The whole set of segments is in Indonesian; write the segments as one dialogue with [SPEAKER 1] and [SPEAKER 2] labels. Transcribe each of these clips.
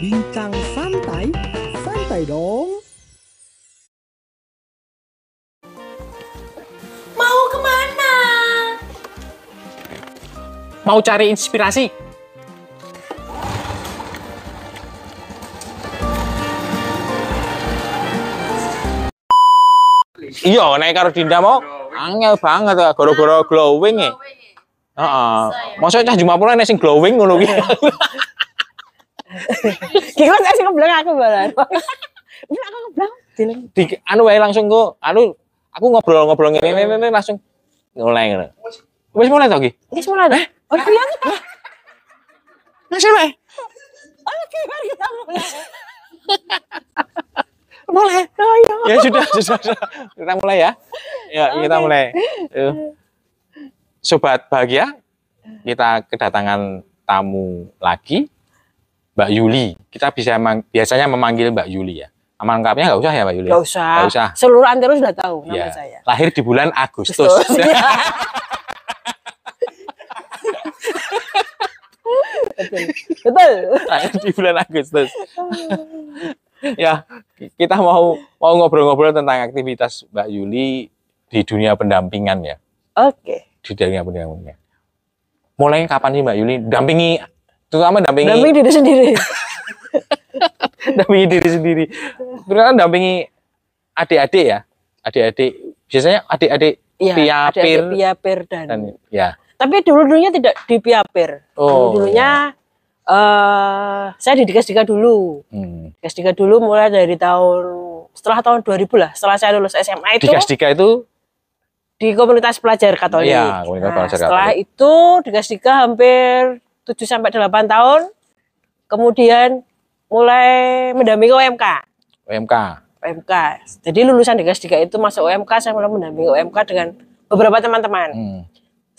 [SPEAKER 1] Bincang santai, santai dong.
[SPEAKER 2] Mau ke mana?
[SPEAKER 3] Mau cari inspirasi? Iya, naik karo Dinda mau angel banget gara-gara glowing ya. Heeh. Masa cah cuma pula nek sing glowing ngono ki.
[SPEAKER 4] Gimana sih kebelang aku balan? Ini aku kebelang.
[SPEAKER 3] Di anu wae langsung kok, anu aku ngobrol-ngobrol ngene ngene langsung mulai ngono. Wis mulai to ki?
[SPEAKER 4] Ini semua ada. Oh iya.
[SPEAKER 3] Masih wae.
[SPEAKER 4] Oke, mari kita mulai.
[SPEAKER 3] Mulai.
[SPEAKER 4] Oh iya.
[SPEAKER 3] Ya sudah, sudah, sudah. Kita mulai ya. Ya, kita mulai. Sobat bahagia, kita kedatangan tamu lagi, Mbak Yuli. Kita bisa memang biasanya memanggil Mbak Yuli ya. Nama lengkapnya nggak usah ya Mbak Yuli? ya?
[SPEAKER 4] Gak usah.
[SPEAKER 3] Nggak usah.
[SPEAKER 4] Seluruh antero sudah tahu nama
[SPEAKER 3] Ya.
[SPEAKER 4] saya.
[SPEAKER 3] Lahir di bulan Agustus.
[SPEAKER 4] Betul. Iya. Betul. Betul.
[SPEAKER 3] Lahir di bulan Agustus. ya, kita mau mau ngobrol-ngobrol tentang aktivitas Mbak Yuli di dunia pendampingan ya.
[SPEAKER 4] Oke.
[SPEAKER 3] Di dunia pendampingan. Mulai kapan sih Mbak Yuli dampingi terutama dampingi
[SPEAKER 4] Damping diri sendiri.
[SPEAKER 3] dampingi diri sendiri. Terutama dampingi adik-adik ya. Adik-adik biasanya adik-adik
[SPEAKER 4] Iya.
[SPEAKER 3] Piapir.
[SPEAKER 4] adik-adik Piapir dan.
[SPEAKER 3] dan ya.
[SPEAKER 4] Tapi dulu dulunya tidak di Piapir.
[SPEAKER 3] Oh,
[SPEAKER 4] dulu dulunya eh saya di Dikas Dika dulu.
[SPEAKER 3] Hmm.
[SPEAKER 4] Dikas Dika dulu mulai dari tahun setelah tahun 2000 lah. Setelah saya lulus SMA itu
[SPEAKER 3] Kasdika itu
[SPEAKER 4] di komunitas pelajar Katolik.
[SPEAKER 3] Iya, komunitas
[SPEAKER 4] Nah,
[SPEAKER 3] pelajar
[SPEAKER 4] setelah
[SPEAKER 3] Katolik.
[SPEAKER 4] itu di Kasdika hampir 7 sampai 8 tahun. Kemudian mulai mendampingi UMK.
[SPEAKER 3] UMK.
[SPEAKER 4] UMK. Jadi lulusan di Kasdika itu masuk UMK, saya mulai mendampingi UMK dengan beberapa teman-teman.
[SPEAKER 3] Hmm.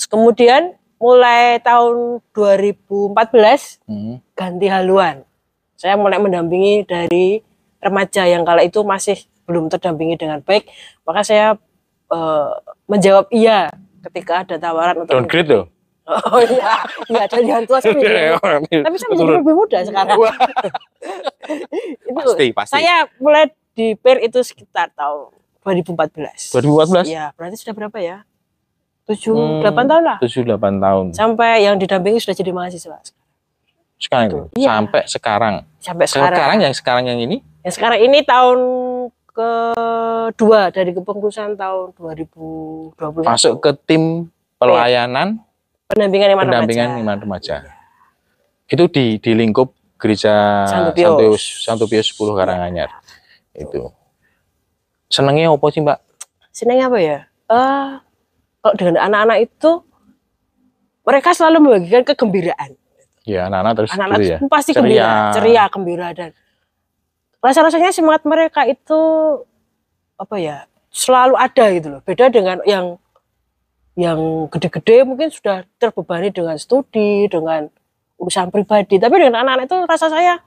[SPEAKER 4] Kemudian mulai tahun 2014
[SPEAKER 3] Hmm.
[SPEAKER 4] ganti haluan. Saya mulai mendampingi dari remaja yang kala itu masih belum terdampingi dengan baik, maka saya eh, menjawab iya ketika ada tawaran untuk
[SPEAKER 3] Downgrade loh.
[SPEAKER 4] Oh iya, iya dari yang tua sepi. Tapi saya menjadi lebih muda sekarang. itu
[SPEAKER 3] Pasti, pasti.
[SPEAKER 4] saya mulai di PER itu sekitar tahun 2014.
[SPEAKER 3] 2014?
[SPEAKER 4] Iya, berarti sudah berapa ya? 7
[SPEAKER 3] Hmm.
[SPEAKER 4] 8 tahun lah.
[SPEAKER 3] 7 8 tahun.
[SPEAKER 4] Sampai yang didampingi sudah jadi mahasiswa.
[SPEAKER 3] Sekarang itu.
[SPEAKER 4] Iya.
[SPEAKER 3] Sampai sekarang.
[SPEAKER 4] Sampai
[SPEAKER 3] sekarang.
[SPEAKER 4] sekarang.
[SPEAKER 3] yang sekarang yang ini
[SPEAKER 4] Yang sekarang ini tahun kedua dari kepengurusan tahun 2020.
[SPEAKER 3] masuk ke tim pelayanan
[SPEAKER 4] pendampingan iman
[SPEAKER 3] pendampingan
[SPEAKER 4] remaja.
[SPEAKER 3] iman remaja. Itu di di lingkup gereja
[SPEAKER 4] Santo Pius.
[SPEAKER 3] Santo Pius, Santo Pius 10 Karanganyar. Itu. Senengnya apa sih, Mbak?
[SPEAKER 4] Senangnya apa ya? Eh kalau dengan anak-anak itu mereka selalu membagikan kegembiraan.
[SPEAKER 3] Ya, anak-anak terus
[SPEAKER 4] Anak-anak
[SPEAKER 3] gitu ya.
[SPEAKER 4] pasti
[SPEAKER 3] Ceria.
[SPEAKER 4] gembira, ceria, gembira dan rasa-rasanya semangat mereka itu apa ya? Selalu ada gitu loh. Beda dengan yang yang gede-gede mungkin sudah terbebani dengan studi, dengan urusan pribadi. Tapi dengan anak-anak itu rasa saya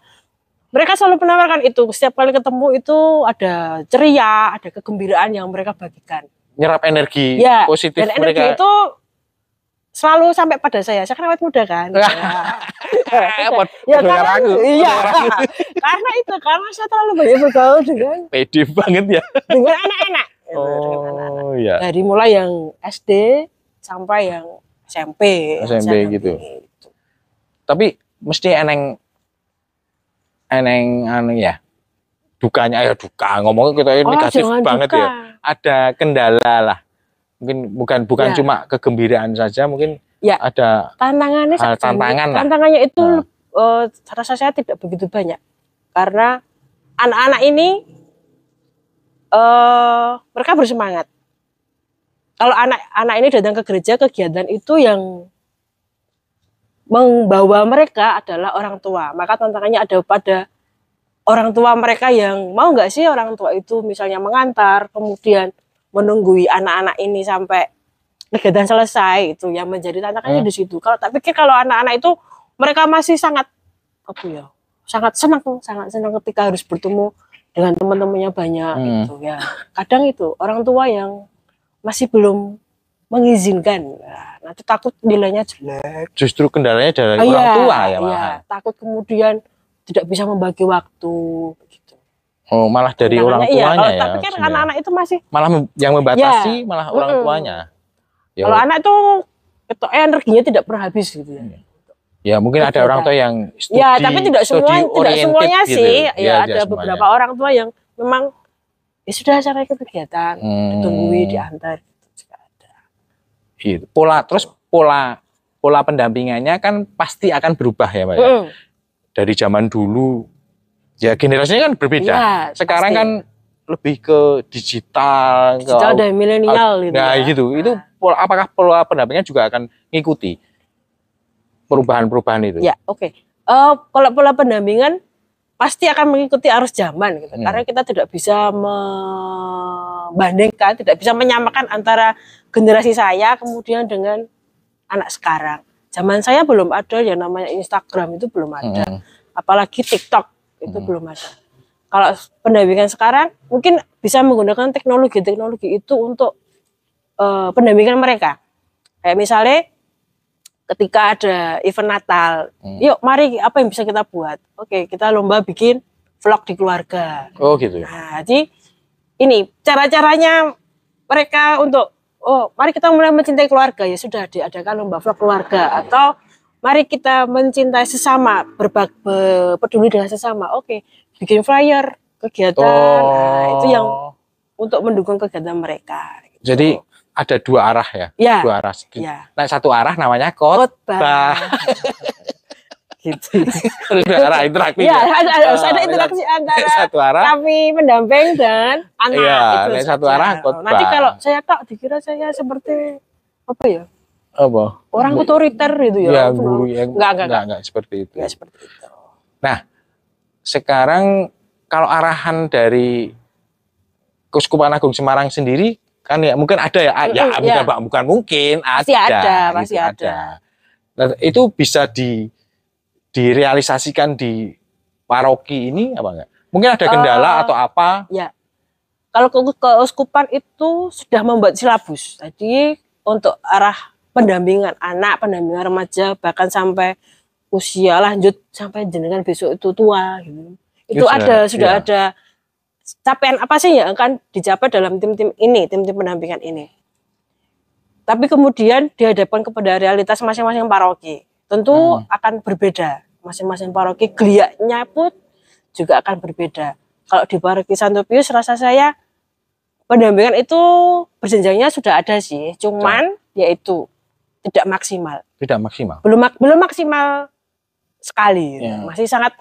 [SPEAKER 4] mereka selalu menawarkan itu. Setiap kali ketemu itu ada ceria, ada kegembiraan yang mereka bagikan.
[SPEAKER 3] Nyerap energi
[SPEAKER 4] Ya,
[SPEAKER 3] positif
[SPEAKER 4] Dan energi
[SPEAKER 3] mereka.
[SPEAKER 4] itu selalu sampai pada saya. Saya kan awet muda kan.
[SPEAKER 3] Eh,
[SPEAKER 4] ya
[SPEAKER 3] pendengar
[SPEAKER 4] karena,
[SPEAKER 3] aku,
[SPEAKER 4] iya. karena itu karena saya terlalu banyak bergaul dengan
[SPEAKER 3] Pede banget ya.
[SPEAKER 4] dengan anak-anak. Gitu.
[SPEAKER 3] Oh, iya.
[SPEAKER 4] Dari mulai yang SD sampai yang SMP.
[SPEAKER 3] SMP gitu.
[SPEAKER 4] dampingi.
[SPEAKER 3] Tapi mesti eneng eneng anu ya. Dukanya ya duka. Ngomongnya kita ini
[SPEAKER 4] Oh,
[SPEAKER 3] negatif banget
[SPEAKER 4] duka.
[SPEAKER 3] ya. Ada kendala lah. Mungkin bukan bukan
[SPEAKER 4] Ya.
[SPEAKER 3] cuma kegembiraan saja, mungkin
[SPEAKER 4] Ya.
[SPEAKER 3] ada
[SPEAKER 4] Tantangannya
[SPEAKER 3] Hal tantangan lah.
[SPEAKER 4] Tantangannya itu
[SPEAKER 3] Nah.
[SPEAKER 4] eh, rasa saya tidak begitu banyak. Karena anak-anak ini eh mereka bersemangat. Kalau anak-anak ini datang ke gereja kegiatan itu yang membawa mereka adalah orang tua. Maka tantangannya ada pada orang tua mereka yang mau nggak sih orang tua itu misalnya mengantar, kemudian menunggui anak-anak ini sampai kegiatan selesai itu yang menjadi tantangannya
[SPEAKER 3] Hmm.
[SPEAKER 4] di situ. Kalau tak pikir kalau anak-anak itu mereka masih sangat apa ya, sangat senang, sangat senang ketika harus bertemu dengan teman-temannya banyak
[SPEAKER 3] Hmm.
[SPEAKER 4] itu ya. Kadang itu orang tua yang masih belum mengizinkan. Nah, nanti takut nilainya jelek.
[SPEAKER 3] justru kendalanya dari
[SPEAKER 4] Ah,
[SPEAKER 3] orang
[SPEAKER 4] iya,
[SPEAKER 3] tua ya
[SPEAKER 4] iya. takut kemudian tidak bisa membagi waktu gitu.
[SPEAKER 3] Oh, malah dari
[SPEAKER 4] Tantangannya
[SPEAKER 3] orang
[SPEAKER 4] iya,
[SPEAKER 3] tuanya
[SPEAKER 4] kalau-
[SPEAKER 3] ya.
[SPEAKER 4] Tapi kan anak-anak itu masih
[SPEAKER 3] malah yang membatasi malah orang
[SPEAKER 4] Mm-mm.
[SPEAKER 3] tuanya. Ya,
[SPEAKER 4] kalau anak itu ketok energinya tidak pernah habis gitu ya.
[SPEAKER 3] Ya mungkin ada orang
[SPEAKER 4] kan?
[SPEAKER 3] tua yang studi,
[SPEAKER 4] Ya, tapi tidak semua tidak semuanya
[SPEAKER 3] gitu.
[SPEAKER 4] sih.
[SPEAKER 3] Ya,
[SPEAKER 4] Ya, ada
[SPEAKER 3] semuanya.
[SPEAKER 4] beberapa orang tua yang memang ya sudah cara ikut kegiatan,
[SPEAKER 3] Hmm,
[SPEAKER 4] tungguin diantar gitu juga ada.
[SPEAKER 3] gitu. Pola terus pola pola pendampingannya kan pasti akan berubah ya, ya?
[SPEAKER 4] Mm.
[SPEAKER 3] Dari zaman dulu ya generasinya kan berbeda.
[SPEAKER 4] Iya,
[SPEAKER 3] Sekarang
[SPEAKER 4] pasti.
[SPEAKER 3] kan lebih ke digital, ke
[SPEAKER 4] Digital dan milenial gitu.
[SPEAKER 3] Nah,
[SPEAKER 4] ya.
[SPEAKER 3] gitu. Itu pola, apakah pola pendampingan juga akan ngikuti perubahan-perubahan itu?
[SPEAKER 4] Ya, oke. Eh, kalau pola pendampingan pasti akan mengikuti arus zaman gitu.
[SPEAKER 3] Hmm.
[SPEAKER 4] Karena kita tidak bisa membandingkan, tidak bisa menyamakan antara generasi saya kemudian dengan anak sekarang. Zaman saya belum ada yang namanya Instagram itu belum ada.
[SPEAKER 3] Mm.
[SPEAKER 4] Apalagi TikTok itu
[SPEAKER 3] Hmm.
[SPEAKER 4] belum ada. Kalau pendampingan sekarang mungkin bisa menggunakan teknologi-teknologi itu untuk eh, pendampingan mereka. Kayak misalnya ketika ada event Natal,
[SPEAKER 3] Hmm.
[SPEAKER 4] yuk mari apa yang bisa kita buat? Oke, kita lomba bikin vlog di keluarga.
[SPEAKER 3] Oh gitu ya.
[SPEAKER 4] Nah, jadi ini cara-caranya mereka untuk oh, mari kita mulai mencintai keluarga ya sudah diadakan lomba vlog keluarga atau mari kita mencintai sesama, berbag be- peduli dengan sesama. Oke, bikin flyer kegiatan. Nah, itu yang untuk mendukung kegiatan mereka.
[SPEAKER 3] Oh. Jadi ada dua arah ya,
[SPEAKER 4] ya,
[SPEAKER 3] dua arah.
[SPEAKER 4] Ya.
[SPEAKER 3] Nah satu arah namanya kot,
[SPEAKER 4] Khotbah. gitu.
[SPEAKER 3] dua arah interaktif.
[SPEAKER 4] Ya,
[SPEAKER 3] ya.
[SPEAKER 4] ada, harus ada
[SPEAKER 3] Oh,
[SPEAKER 4] interaksi antara
[SPEAKER 3] satu arah.
[SPEAKER 4] kami pendamping dan anak.
[SPEAKER 3] Iya,
[SPEAKER 4] itu
[SPEAKER 3] satu arah khotbah.
[SPEAKER 4] Nanti kalau saya tak dikira saya seperti apa ya?
[SPEAKER 3] Apa?
[SPEAKER 4] Orang otoriter gitu ya.
[SPEAKER 3] Ya,
[SPEAKER 4] Aku
[SPEAKER 3] guru yang
[SPEAKER 4] Enggak, enggak, enggak.
[SPEAKER 3] enggak seperti itu.
[SPEAKER 4] Enggak seperti itu.
[SPEAKER 3] Sekarang kalau arahan dari Keuskupan Agung Semarang sendiri kan ya mungkin ada ya, ah, ya
[SPEAKER 4] Mm-mm,
[SPEAKER 3] bukan,
[SPEAKER 4] ya.
[SPEAKER 3] bukan mungkin ada.
[SPEAKER 4] Pasti ada,
[SPEAKER 3] gitu,
[SPEAKER 4] pasti ada.
[SPEAKER 3] Nah, itu bisa di direalisasikan di paroki ini apa enggak? Mungkin ada kendala
[SPEAKER 4] Eh,
[SPEAKER 3] atau apa?
[SPEAKER 4] Kalau ke keuskupan itu sudah membuat silabus. Jadi untuk arah pendampingan anak, pendampingan remaja, bahkan sampai usia lanjut sampai jenengan besok itu tua gitu. Itu
[SPEAKER 3] sudah-
[SPEAKER 4] ada sudah
[SPEAKER 3] iya.
[SPEAKER 4] ada capaian apa sih yang akan dicapai dalam tim-tim ini, tim-tim pendampingan ini. Tapi kemudian dihadapkan kepada realitas masing-masing paroki. Tentu
[SPEAKER 3] Hmm.
[SPEAKER 4] akan berbeda. Masing-masing paroki geliatnya pun juga akan berbeda. Kalau di paroki Santo Pius rasa saya pendampingan itu berjenjangnya sudah ada sih, cuman yaitu tidak maksimal.
[SPEAKER 3] Tidak maksimal.
[SPEAKER 4] Belum mak- belum maksimal sekali.
[SPEAKER 3] Ya.
[SPEAKER 4] Masih sangat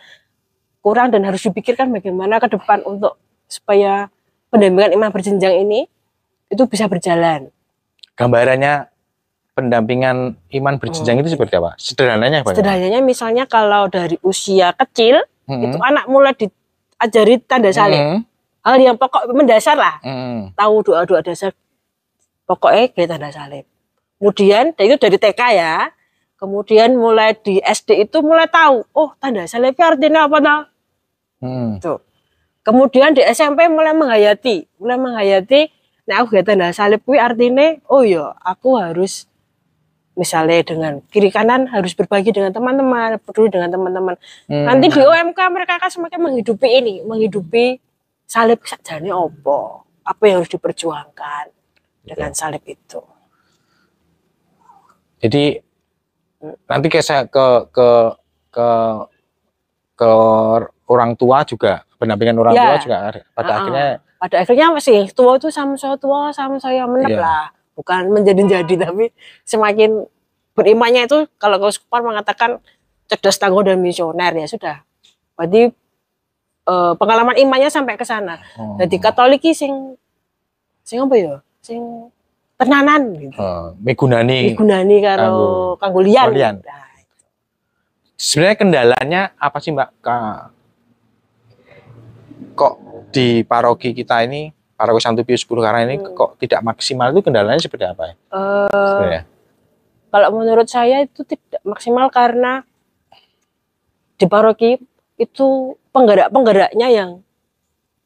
[SPEAKER 4] kurang dan harus dipikirkan bagaimana ke depan untuk supaya pendampingan iman berjenjang ini itu bisa berjalan.
[SPEAKER 3] Gambarannya pendampingan iman berjenjang itu seperti apa? Sederhananya apa? ya?
[SPEAKER 4] Sederhananya misalnya kalau dari usia kecil
[SPEAKER 3] Mm-mm.
[SPEAKER 4] itu anak mulai diajari tanda salib.
[SPEAKER 3] Mm-mm.
[SPEAKER 4] Hal yang pokok mendasar lah.
[SPEAKER 3] Mm-mm.
[SPEAKER 4] tahu doa-doa dasar pokoknya kayak tanda salib. Kemudian dan itu dari TK ya. Kemudian mulai di SD itu mulai tahu, oh tanda salib artinya apa tau?
[SPEAKER 3] Mm.
[SPEAKER 4] Kemudian di SMP mulai menghayati, mulai menghayati, nah aku gak tanda salib kuwi artinya, oh ya aku harus misalnya dengan kiri kanan harus berbagi dengan teman-teman, peduli dengan teman-teman.
[SPEAKER 3] Mm.
[SPEAKER 4] Nanti di OMK mereka akan semakin menghidupi ini, menghidupi salib sajane opo, apa yang harus diperjuangkan dengan salib itu.
[SPEAKER 3] Jadi nanti ke saya ke ke ke ke orang tua juga pendampingan orang
[SPEAKER 4] Ya.
[SPEAKER 3] tua juga ada. pada
[SPEAKER 4] Ah, ah.
[SPEAKER 3] akhirnya
[SPEAKER 4] Pada akhirnya masih tua itu sama saya tua sama saya menep
[SPEAKER 3] Iya.
[SPEAKER 4] lah, bukan menjadi-jadi tapi semakin berimannya itu kalau keuskupan mengatakan cerdas tangguh dan misioner ya sudah. Berarti eh, pengalaman imannya sampai ke sana.
[SPEAKER 3] oh,
[SPEAKER 4] Jadi Katolik sing sing apa ya? Sing tenanan gitu.
[SPEAKER 3] eh, migunani
[SPEAKER 4] digunani karo kanggo liyan. Nah,
[SPEAKER 3] sebenarnya kendalanya apa sih Mbak Ka- kok di paroki kita ini paroki Santo Pius X karena ini
[SPEAKER 4] Hmm.
[SPEAKER 3] kok tidak maksimal itu kendalanya seperti apa ya? Sebenarnya?
[SPEAKER 4] kalau menurut saya itu tidak maksimal karena di paroki itu penggerak-penggeraknya yang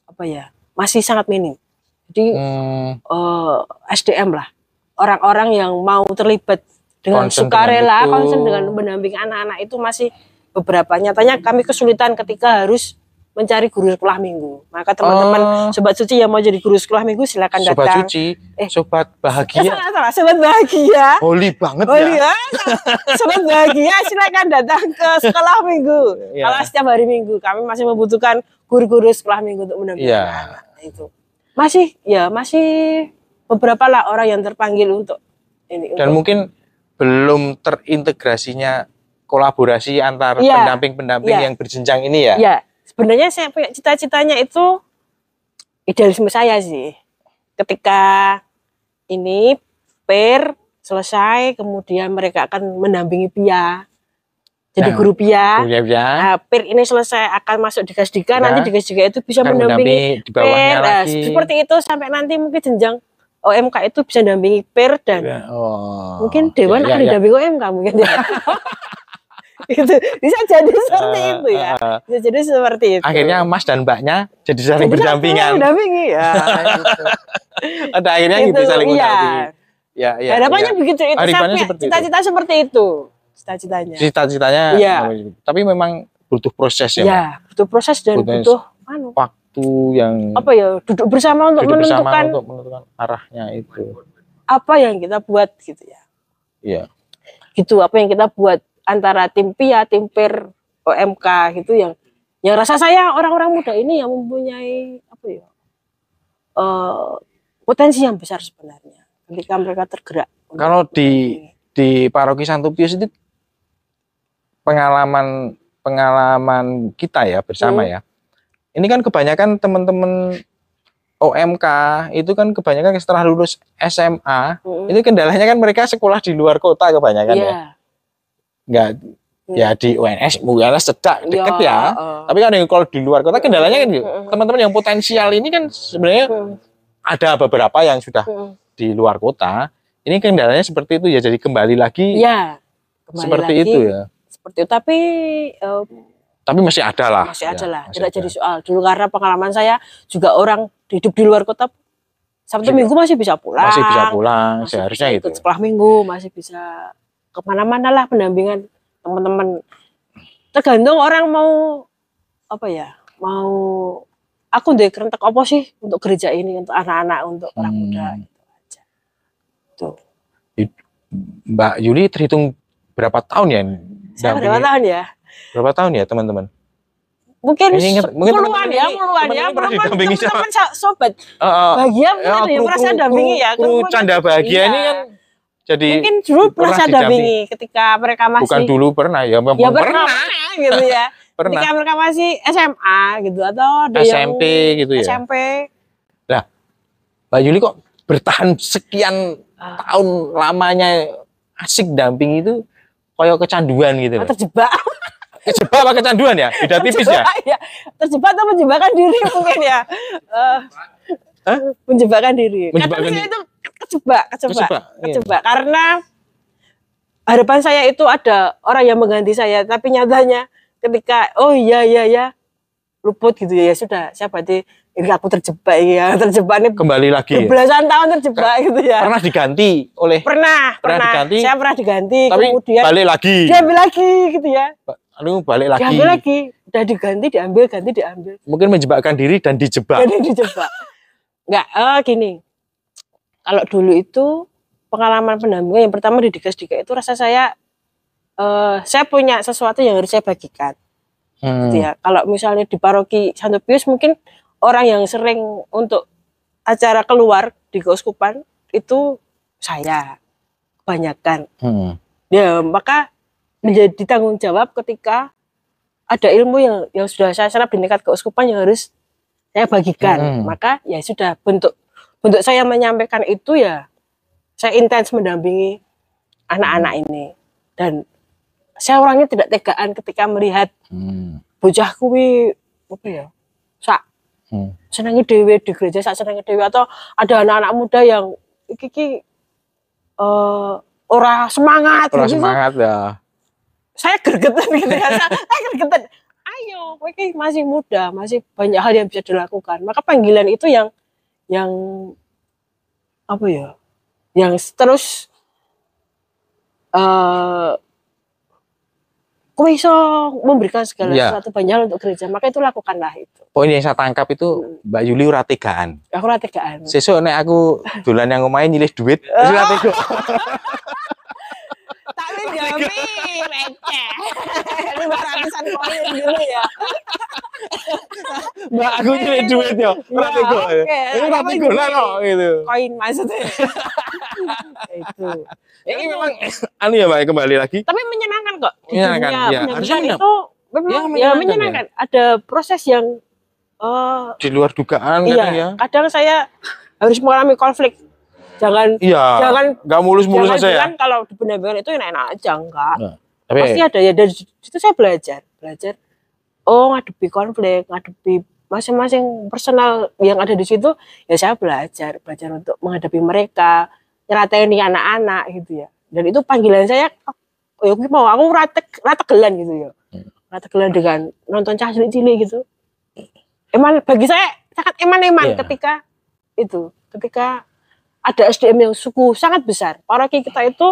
[SPEAKER 4] apa ya masih sangat minim. Jadi
[SPEAKER 3] Hmm,
[SPEAKER 4] eh, SDM lah orang-orang yang mau terlibat dengan
[SPEAKER 3] Concern
[SPEAKER 4] sukarela,
[SPEAKER 3] dengan
[SPEAKER 4] concern dengan mendampingi anak-anak itu masih beberapa nyatanya kami kesulitan ketika harus mencari guru sekolah minggu. Maka teman-teman
[SPEAKER 3] Oh.
[SPEAKER 4] sobat suci yang mau jadi guru sekolah minggu silakan
[SPEAKER 3] sobat
[SPEAKER 4] datang.
[SPEAKER 3] suci,
[SPEAKER 4] Eh.
[SPEAKER 3] sobat bahagia,
[SPEAKER 4] salah, salah, sobat bahagia.
[SPEAKER 3] holy banget
[SPEAKER 4] Oh
[SPEAKER 3] ya.
[SPEAKER 4] sobat bahagia silakan datang ke sekolah minggu.
[SPEAKER 3] Iya.
[SPEAKER 4] Kalau setiap hari minggu kami masih membutuhkan guru-guru sekolah minggu untuk mendampingi anak itu. Masih ya masih beberapa lah orang yang terpanggil untuk ini.
[SPEAKER 3] Dan
[SPEAKER 4] untuk-
[SPEAKER 3] mungkin belum terintegrasinya kolaborasi antar
[SPEAKER 4] Iya.
[SPEAKER 3] pendamping-pendamping
[SPEAKER 4] Iya.
[SPEAKER 3] yang berjenjang ini ya.
[SPEAKER 4] Ya, sebenarnya saya punya cita-citanya itu idealisme saya sih. Ketika ini per selesai, kemudian mereka akan mendampingi PIA. Jadi
[SPEAKER 3] Nah,
[SPEAKER 4] guru PIA.
[SPEAKER 3] Ya, ya.
[SPEAKER 4] Nah, per ini selesai akan masuk di Gasdika,
[SPEAKER 3] Ya.
[SPEAKER 4] nanti di Gasdika itu bisa mendampingi
[SPEAKER 3] mendampingi di bawahnya.
[SPEAKER 4] Nah, seperti itu sampai nanti mungkin jenjang OMK itu bisa mendampingi per dan
[SPEAKER 3] Ya, oh.
[SPEAKER 4] mungkin Dewan
[SPEAKER 3] Ya,
[SPEAKER 4] akan
[SPEAKER 3] ya, ya.
[SPEAKER 4] didampingi OMK mungkin ya. gitu. Bisa jadi seperti
[SPEAKER 3] Eh,
[SPEAKER 4] itu ya.
[SPEAKER 3] eh,
[SPEAKER 4] Bisa jadi seperti itu.
[SPEAKER 3] akhirnya Mas dan Mbaknya jadi saling
[SPEAKER 4] Jadi
[SPEAKER 3] berdampingan.
[SPEAKER 4] Mendampingi ya. gitu.
[SPEAKER 3] Ada akhirnya gitu, saling
[SPEAKER 4] iya.
[SPEAKER 3] mendampingi. Ya, ya.
[SPEAKER 4] Harapannya
[SPEAKER 3] ya.
[SPEAKER 4] begitu itu
[SPEAKER 3] Harapannya seperti
[SPEAKER 4] cita-cita seperti itu. Cita-citanya.
[SPEAKER 3] Cita-citanya.
[SPEAKER 4] Iya.
[SPEAKER 3] Tapi memang butuh proses ya. Mbak?
[SPEAKER 4] Ya, butuh proses dan
[SPEAKER 3] Butuh-
[SPEAKER 4] butuh anu,
[SPEAKER 3] Waktu yang
[SPEAKER 4] apa ya duduk bersama untuk
[SPEAKER 3] duduk bersama
[SPEAKER 4] menentukan
[SPEAKER 3] untuk menentukan arahnya itu.
[SPEAKER 4] apa yang kita buat gitu ya.
[SPEAKER 3] Iya.
[SPEAKER 4] Gitu apa yang kita buat antara tim PIA, tim PER, OMK gitu yang yang rasa saya orang-orang muda ini yang mempunyai apa ya? eh, potensi yang besar sebenarnya ketika mereka tergerak.
[SPEAKER 3] Kalau di
[SPEAKER 4] ini.
[SPEAKER 3] di paroki Santo Pius itu pengalaman pengalaman kita ya bersama
[SPEAKER 4] Hmm.
[SPEAKER 3] ya. Ini kan kebanyakan teman-teman OMK itu kan kebanyakan setelah lulus SMA
[SPEAKER 4] Mm-mm.
[SPEAKER 3] itu kendalanya kan mereka sekolah di luar kota kebanyakan ya. Nggak ya di UNS, UNS cedak deket
[SPEAKER 4] Iya,
[SPEAKER 3] ya.
[SPEAKER 4] heeh.
[SPEAKER 3] Tapi kan yang kalau di luar kota kendalanya kan.
[SPEAKER 4] Mm-mm.
[SPEAKER 3] teman-teman yang potensial ini kan sebenarnya ada beberapa yang sudah di luar kota. Ini kendalanya seperti itu ya. Jadi kembali lagi
[SPEAKER 4] Iya. Kembali
[SPEAKER 3] seperti
[SPEAKER 4] lagi,
[SPEAKER 3] itu ya.
[SPEAKER 4] Seperti itu tapi em,
[SPEAKER 3] Tapi masih ada lah.
[SPEAKER 4] masih ada
[SPEAKER 3] Ya,
[SPEAKER 4] lah, tidak
[SPEAKER 3] ada.
[SPEAKER 4] jadi soal. Dulu karena pengalaman saya juga orang hidup di luar kota Sabtu
[SPEAKER 3] Juga.
[SPEAKER 4] Minggu masih bisa pulang.
[SPEAKER 3] Masih bisa pulang,
[SPEAKER 4] masih
[SPEAKER 3] seharusnya
[SPEAKER 4] bisa
[SPEAKER 3] gitu.
[SPEAKER 4] ikut sekolah minggu, masih bisa ke mana-mana lah pendampingan teman-teman. Tergantung orang mau apa ya, mau aku deh kerentek apa sih untuk gereja ini, untuk anak-anak, untuk orang
[SPEAKER 3] Hmm.
[SPEAKER 4] muda gitu aja. Tuh.
[SPEAKER 3] Mbak Yuli terhitung berapa tahun ya?
[SPEAKER 4] Saya berapa tahun ya?
[SPEAKER 3] Berapa tahun ya teman-teman?
[SPEAKER 4] Mungkin
[SPEAKER 3] Ini ingat- mungkin
[SPEAKER 4] puluhan ya,
[SPEAKER 3] ini-
[SPEAKER 4] puluhan ya,
[SPEAKER 3] teman-teman
[SPEAKER 4] sobat
[SPEAKER 3] Eh, eh,
[SPEAKER 4] bahagia
[SPEAKER 3] ya,
[SPEAKER 4] saya
[SPEAKER 3] kru-
[SPEAKER 4] dampingi ya.
[SPEAKER 3] Kru canda bahagia ini
[SPEAKER 4] Iya.
[SPEAKER 3] kan jadi
[SPEAKER 4] mungkin dulu pernah saya dampingi ketika mereka masih
[SPEAKER 3] bukan dulu pernah ya, memang
[SPEAKER 4] ya
[SPEAKER 3] pernah,
[SPEAKER 4] pernah, gitu ya.
[SPEAKER 3] pernah.
[SPEAKER 4] Ketika mereka masih SMA gitu atau ada
[SPEAKER 3] SMP
[SPEAKER 4] yang
[SPEAKER 3] gitu ya.
[SPEAKER 4] SMP.
[SPEAKER 3] Mbak Yuli kok bertahan sekian
[SPEAKER 4] Ah.
[SPEAKER 3] tahun lamanya asik damping itu koyo kecanduan gitu. Mbak.
[SPEAKER 4] terjebak.
[SPEAKER 3] Kejebak apa kecanduan ya? Beda tipis ya?
[SPEAKER 4] Terjebak, ya. Terjebak atau menjebakkan diri mungkin ya. Eh,
[SPEAKER 3] Hah?
[SPEAKER 4] menjebakkan diri.
[SPEAKER 3] Menjebakkan diri.
[SPEAKER 4] saya itu kejebak, kejebak,
[SPEAKER 3] Kejebak, iya.
[SPEAKER 4] Karena harapan saya itu ada orang yang mengganti saya, tapi nyatanya ketika oh iya iya ya luput gitu ya, ya sudah saya berarti ini aku terjebak ya terjebak ini
[SPEAKER 3] Kembali lagi ya?
[SPEAKER 4] belasan tahun terjebak gitu ya
[SPEAKER 3] Pernah diganti oleh
[SPEAKER 4] pernah
[SPEAKER 3] Pernah
[SPEAKER 4] pernah,
[SPEAKER 3] diganti,
[SPEAKER 4] saya pernah diganti
[SPEAKER 3] tapi
[SPEAKER 4] kemudian
[SPEAKER 3] balik lagi.
[SPEAKER 4] diambil lagi gitu ya
[SPEAKER 3] Lalu balik lagi.
[SPEAKER 4] diambil lagi udah diganti diambil ganti diambil
[SPEAKER 3] Mungkin menjebakkan diri dan dijebak.
[SPEAKER 4] jadi dijebak nggak eh gini kalau dulu itu pengalaman pendampingan yang pertama di Digas Dika itu rasa saya eh saya punya sesuatu yang harus saya bagikan
[SPEAKER 3] Hmm.
[SPEAKER 4] gitu ya. Kalau misalnya di paroki Santo Pius mungkin orang yang sering untuk acara keluar di keuskupan itu saya kebanyakan.
[SPEAKER 3] Hmm.
[SPEAKER 4] Ya, maka menjadi tanggung jawab ketika ada ilmu yang yang sudah saya serap di tingkat keuskupan yang harus saya bagikan.
[SPEAKER 3] Hmm.
[SPEAKER 4] Maka ya sudah bentuk bentuk saya menyampaikan itu ya saya intens mendampingi anak-anak ini dan saya orangnya tidak tegaan ketika melihat
[SPEAKER 3] Hmm.
[SPEAKER 4] bocah kuwi apa ya sak
[SPEAKER 3] Hmm.
[SPEAKER 4] senangi dewe di gereja sak senangi dewe atau ada anak-anak muda yang iki iki eh, ora semangat
[SPEAKER 3] Orang
[SPEAKER 4] gitu.
[SPEAKER 3] semangat ya.
[SPEAKER 4] saya gergetan gitu ya saya, saya gergetan ayo kowe iki masih muda masih banyak hal yang bisa dilakukan maka panggilan itu yang yang apa ya yang terus eh kowe iso memberikan segala
[SPEAKER 3] Iya.
[SPEAKER 4] sesuatu banyak untuk gereja maka itu lakukanlah itu
[SPEAKER 3] Poin yang saya tangkap itu Mbak Yuli ora tegaan.
[SPEAKER 4] aku ora tegaan
[SPEAKER 3] Sesuk nek aku dolan yang omahe nyilih duit, wis ora tega.
[SPEAKER 4] tapi jami receh lima ratusan koin dulu ya.
[SPEAKER 3] Mbak aku nyilih duit yo,
[SPEAKER 4] Ya,
[SPEAKER 3] tega.
[SPEAKER 4] oke.
[SPEAKER 3] Ini
[SPEAKER 4] Apa
[SPEAKER 3] tega lah kok gitu.
[SPEAKER 4] koin maksudnya. Itu.
[SPEAKER 3] Ini memang anu ya Mbak kembali lagi.
[SPEAKER 4] tapi menyenangkan kok. Di
[SPEAKER 3] Menyenangkan,
[SPEAKER 4] dunia
[SPEAKER 3] iya.
[SPEAKER 4] pendidikan
[SPEAKER 3] Harusnya menyenang-
[SPEAKER 4] itu memang
[SPEAKER 3] Ya,
[SPEAKER 4] ya,
[SPEAKER 3] menyenangkan,
[SPEAKER 4] menyenangkan. ada proses yang eh,
[SPEAKER 3] Di luar dugaan kadang ya.
[SPEAKER 4] iya kadang saya harus mengalami konflik jangan
[SPEAKER 3] Iya.
[SPEAKER 4] Jangan-
[SPEAKER 3] nggak mulus-mulus
[SPEAKER 4] jangan
[SPEAKER 3] aja ya.
[SPEAKER 4] bilang kalau di pendampingan itu enak-enak aja enggak
[SPEAKER 3] Tapi
[SPEAKER 4] pasti ada ya dari situ saya belajar belajar oh ngadepi konflik ngadepi masing-masing personal yang ada di situ ya saya belajar belajar untuk menghadapi mereka nyerateni anak-anak gitu ya dan itu panggilan saya oh, ya mau aku rata rata gelan gitu ya
[SPEAKER 3] Hmm.
[SPEAKER 4] rata gelan dengan nonton cah cilik-cilik gitu eman bagi saya sangat eman-eman
[SPEAKER 3] Iya.
[SPEAKER 4] ketika itu ketika ada SDM yang suku sangat besar paroki kita itu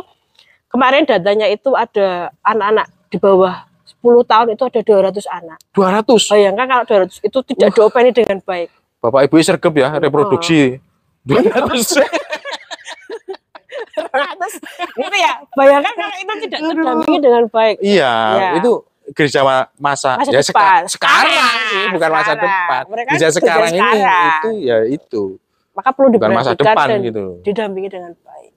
[SPEAKER 4] kemarin datanya itu ada anak-anak di bawah 10 tahun itu ada 200 anak
[SPEAKER 3] 200.
[SPEAKER 4] bayangkan kalau 200 itu tidak diopeni dengan baik
[SPEAKER 3] Bapak Ibu sergap ya reproduksi. 200.
[SPEAKER 4] 200 gitu ya bayangkan kalau itu tidak terdampingi dengan baik
[SPEAKER 3] Iya,
[SPEAKER 4] Iya.
[SPEAKER 3] itu gereja ma- masa,
[SPEAKER 4] Masa
[SPEAKER 3] ya
[SPEAKER 4] depan.
[SPEAKER 3] seka- sekarang
[SPEAKER 4] Sekarang.
[SPEAKER 3] sih, bukan masa
[SPEAKER 4] Sekarang.
[SPEAKER 3] depan.
[SPEAKER 4] Mereka
[SPEAKER 3] gereja
[SPEAKER 4] gereja
[SPEAKER 3] sekarang ini
[SPEAKER 4] sekarang.
[SPEAKER 3] itu ya itu,
[SPEAKER 4] maka perlu
[SPEAKER 3] bukan masa
[SPEAKER 4] diperhatikan
[SPEAKER 3] depan
[SPEAKER 4] dan
[SPEAKER 3] gitu.
[SPEAKER 4] didampingi dengan baik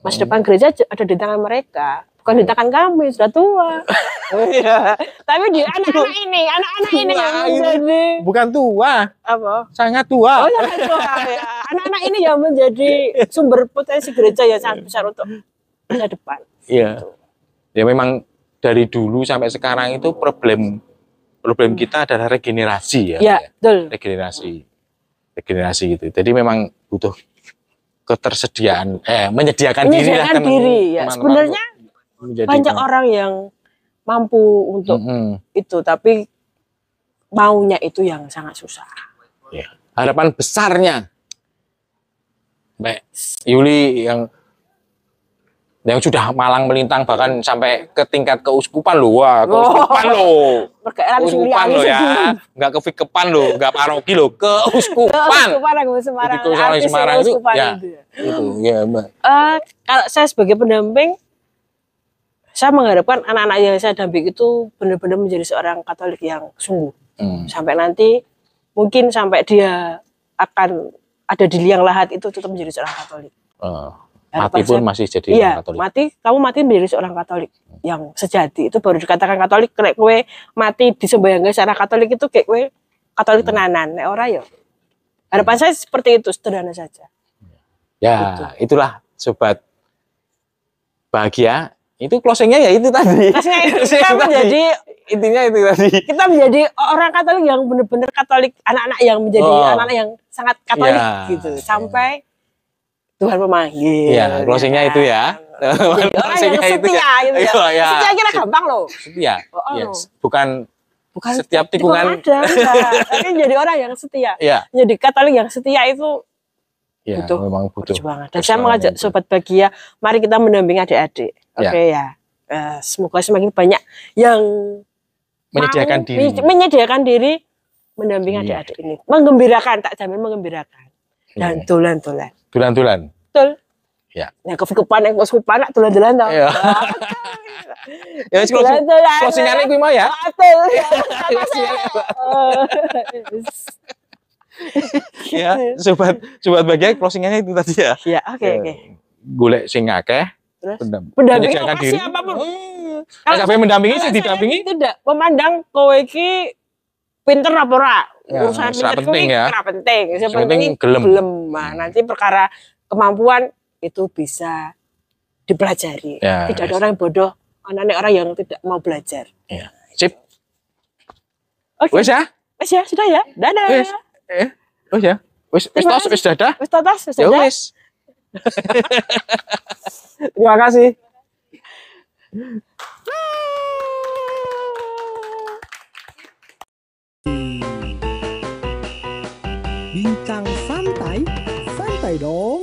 [SPEAKER 4] masa
[SPEAKER 3] Hmm.
[SPEAKER 4] depan gereja ada di tangan mereka bukan di tangan kami sudah tua Iya. tapi di anak-anak ini anak-anak ini yang menjadi
[SPEAKER 3] Bukan tua,
[SPEAKER 4] apa
[SPEAKER 3] sangat tua.
[SPEAKER 4] Oh, sangat tua, ya. Anak-anak ini yang menjadi sumber potensi gereja yang sangat besar untuk masa depan.
[SPEAKER 3] Iya. Ya memang dari dulu sampai sekarang itu problem problem kita adalah regenerasi ya.
[SPEAKER 4] Ya, betul.
[SPEAKER 3] Regenerasi. Regenerasi gitu. Jadi memang butuh ketersediaan eh menyediakan, diri
[SPEAKER 4] Menyediakan
[SPEAKER 3] teman-
[SPEAKER 4] diri ya. Sebenarnya banyak orang yang mampu untuk
[SPEAKER 3] Mm-mm.
[SPEAKER 4] itu, tapi maunya itu yang sangat susah.
[SPEAKER 3] Ya. Harapan besarnya Mbak Yuli yang yang sudah malang melintang bahkan sampai ke tingkat keuskupan loh wah keuskupan loh
[SPEAKER 4] Pergairan
[SPEAKER 3] keuskupan loh ya nggak kefikepan loh nggak paroki loh keuskupan
[SPEAKER 4] Keuskupan aku Semarang. Artis
[SPEAKER 3] Semarang itu, ya.
[SPEAKER 4] itu ya.
[SPEAKER 3] mbak
[SPEAKER 4] Eh, kalau saya sebagai pendamping, saya mengharapkan anak-anak yang saya damping itu benar-benar menjadi seorang Katolik yang sungguh.
[SPEAKER 3] Hmm.
[SPEAKER 4] sampai nanti mungkin sampai dia akan ada di liang lahat itu tetap menjadi seorang Katolik. Harapan
[SPEAKER 3] mati pun masih jadi
[SPEAKER 4] Iya,
[SPEAKER 3] orang Katolik
[SPEAKER 4] mati kamu mati menjadi seorang Katolik yang sejati itu baru dikatakan Katolik. Nek kowe mati disembayangkan secara Katolik itu kayak kowe Katolik
[SPEAKER 3] Hmm.
[SPEAKER 4] tenanan. Nek ora ya. Harapan saya seperti itu sederhana saja.
[SPEAKER 3] ya itulah sobat bahagia itu closingnya ya itu tadi
[SPEAKER 4] itu
[SPEAKER 3] Closingnya
[SPEAKER 4] kita
[SPEAKER 3] itu tadi.
[SPEAKER 4] menjadi
[SPEAKER 3] intinya itu tadi
[SPEAKER 4] kita menjadi orang Katolik yang benar-benar Katolik, anak-anak yang menjadi
[SPEAKER 3] Oh.
[SPEAKER 4] anak-anak yang sangat Katolik
[SPEAKER 3] Ya.
[SPEAKER 4] gitu sampai Tuhan memanggil.
[SPEAKER 3] Iya, closingnya itu ya.
[SPEAKER 4] Jadi orang yang
[SPEAKER 3] Closingnya itu
[SPEAKER 4] setia gitu ya.
[SPEAKER 3] Iya, ya.
[SPEAKER 4] Setia kira gampang loh.
[SPEAKER 3] Setia.
[SPEAKER 4] Oh, oh.
[SPEAKER 3] Yes. Bukan
[SPEAKER 4] Bukan
[SPEAKER 3] Setiap tikungan-
[SPEAKER 4] ada. Tapi jadi orang yang setia.
[SPEAKER 3] ya,
[SPEAKER 4] Jadi Katolik yang setia itu
[SPEAKER 3] ya
[SPEAKER 4] Butuh
[SPEAKER 3] memang butuh.
[SPEAKER 4] perjuangan. Dan saya mengajak
[SPEAKER 3] itu.
[SPEAKER 4] sobat bahagia, mari kita mendampingi adik-adik. Oke
[SPEAKER 3] Ya.
[SPEAKER 4] ya. Eh, semoga semakin banyak yang
[SPEAKER 3] menyediakan diri.
[SPEAKER 4] men- menyediakan diri mendampingi
[SPEAKER 3] Iya.
[SPEAKER 4] adik-adik ini. Menggembirakan, tak jamin menggembirakan. Dan
[SPEAKER 3] Iya.
[SPEAKER 4] Tulan-tulan. Betul.
[SPEAKER 3] Ya.
[SPEAKER 4] Yang kefikupan, yang kekupan, tulan-tulan tau.
[SPEAKER 3] Iya. Ya, wis closing.
[SPEAKER 4] Tulan-tulan.
[SPEAKER 3] Closingannya kuwi mau ya.
[SPEAKER 4] Betul.
[SPEAKER 3] Ya, sobat sobat bahagia closingannya itu tadi ya.
[SPEAKER 4] Ya, oke
[SPEAKER 3] Ya,
[SPEAKER 4] oke.
[SPEAKER 3] Golek sing akeh,
[SPEAKER 4] Terus
[SPEAKER 3] pendam-
[SPEAKER 4] pendampingi
[SPEAKER 3] menyediakan
[SPEAKER 4] lokasi
[SPEAKER 3] diri.
[SPEAKER 4] apa pun.
[SPEAKER 3] Hmm.
[SPEAKER 4] Kalau
[SPEAKER 3] sampai mendampingi sih didampingi.
[SPEAKER 4] tidak memandang kowe iki pinter apa ora.
[SPEAKER 3] Ya,
[SPEAKER 4] Urusan pinter
[SPEAKER 3] penting ya.
[SPEAKER 4] ora penting. Yang
[SPEAKER 3] penting gelem.
[SPEAKER 4] Nah, nanti perkara kemampuan itu bisa dipelajari.
[SPEAKER 3] Ya,
[SPEAKER 4] tidak ada
[SPEAKER 3] yes.
[SPEAKER 4] orang yang bodoh, anak orang yang tidak mau belajar.
[SPEAKER 3] Ya. Sip.
[SPEAKER 4] Oke.
[SPEAKER 3] Wes ya?
[SPEAKER 4] Wes ya, sudah ya. Dadah.
[SPEAKER 3] Wes. Eh, wes ya. Wes wes tos wes dadah.
[SPEAKER 4] Wes totas, wes
[SPEAKER 3] Ya
[SPEAKER 4] dadah.
[SPEAKER 3] wes.
[SPEAKER 4] Terima kasih.
[SPEAKER 1] bintang santai, santai dong.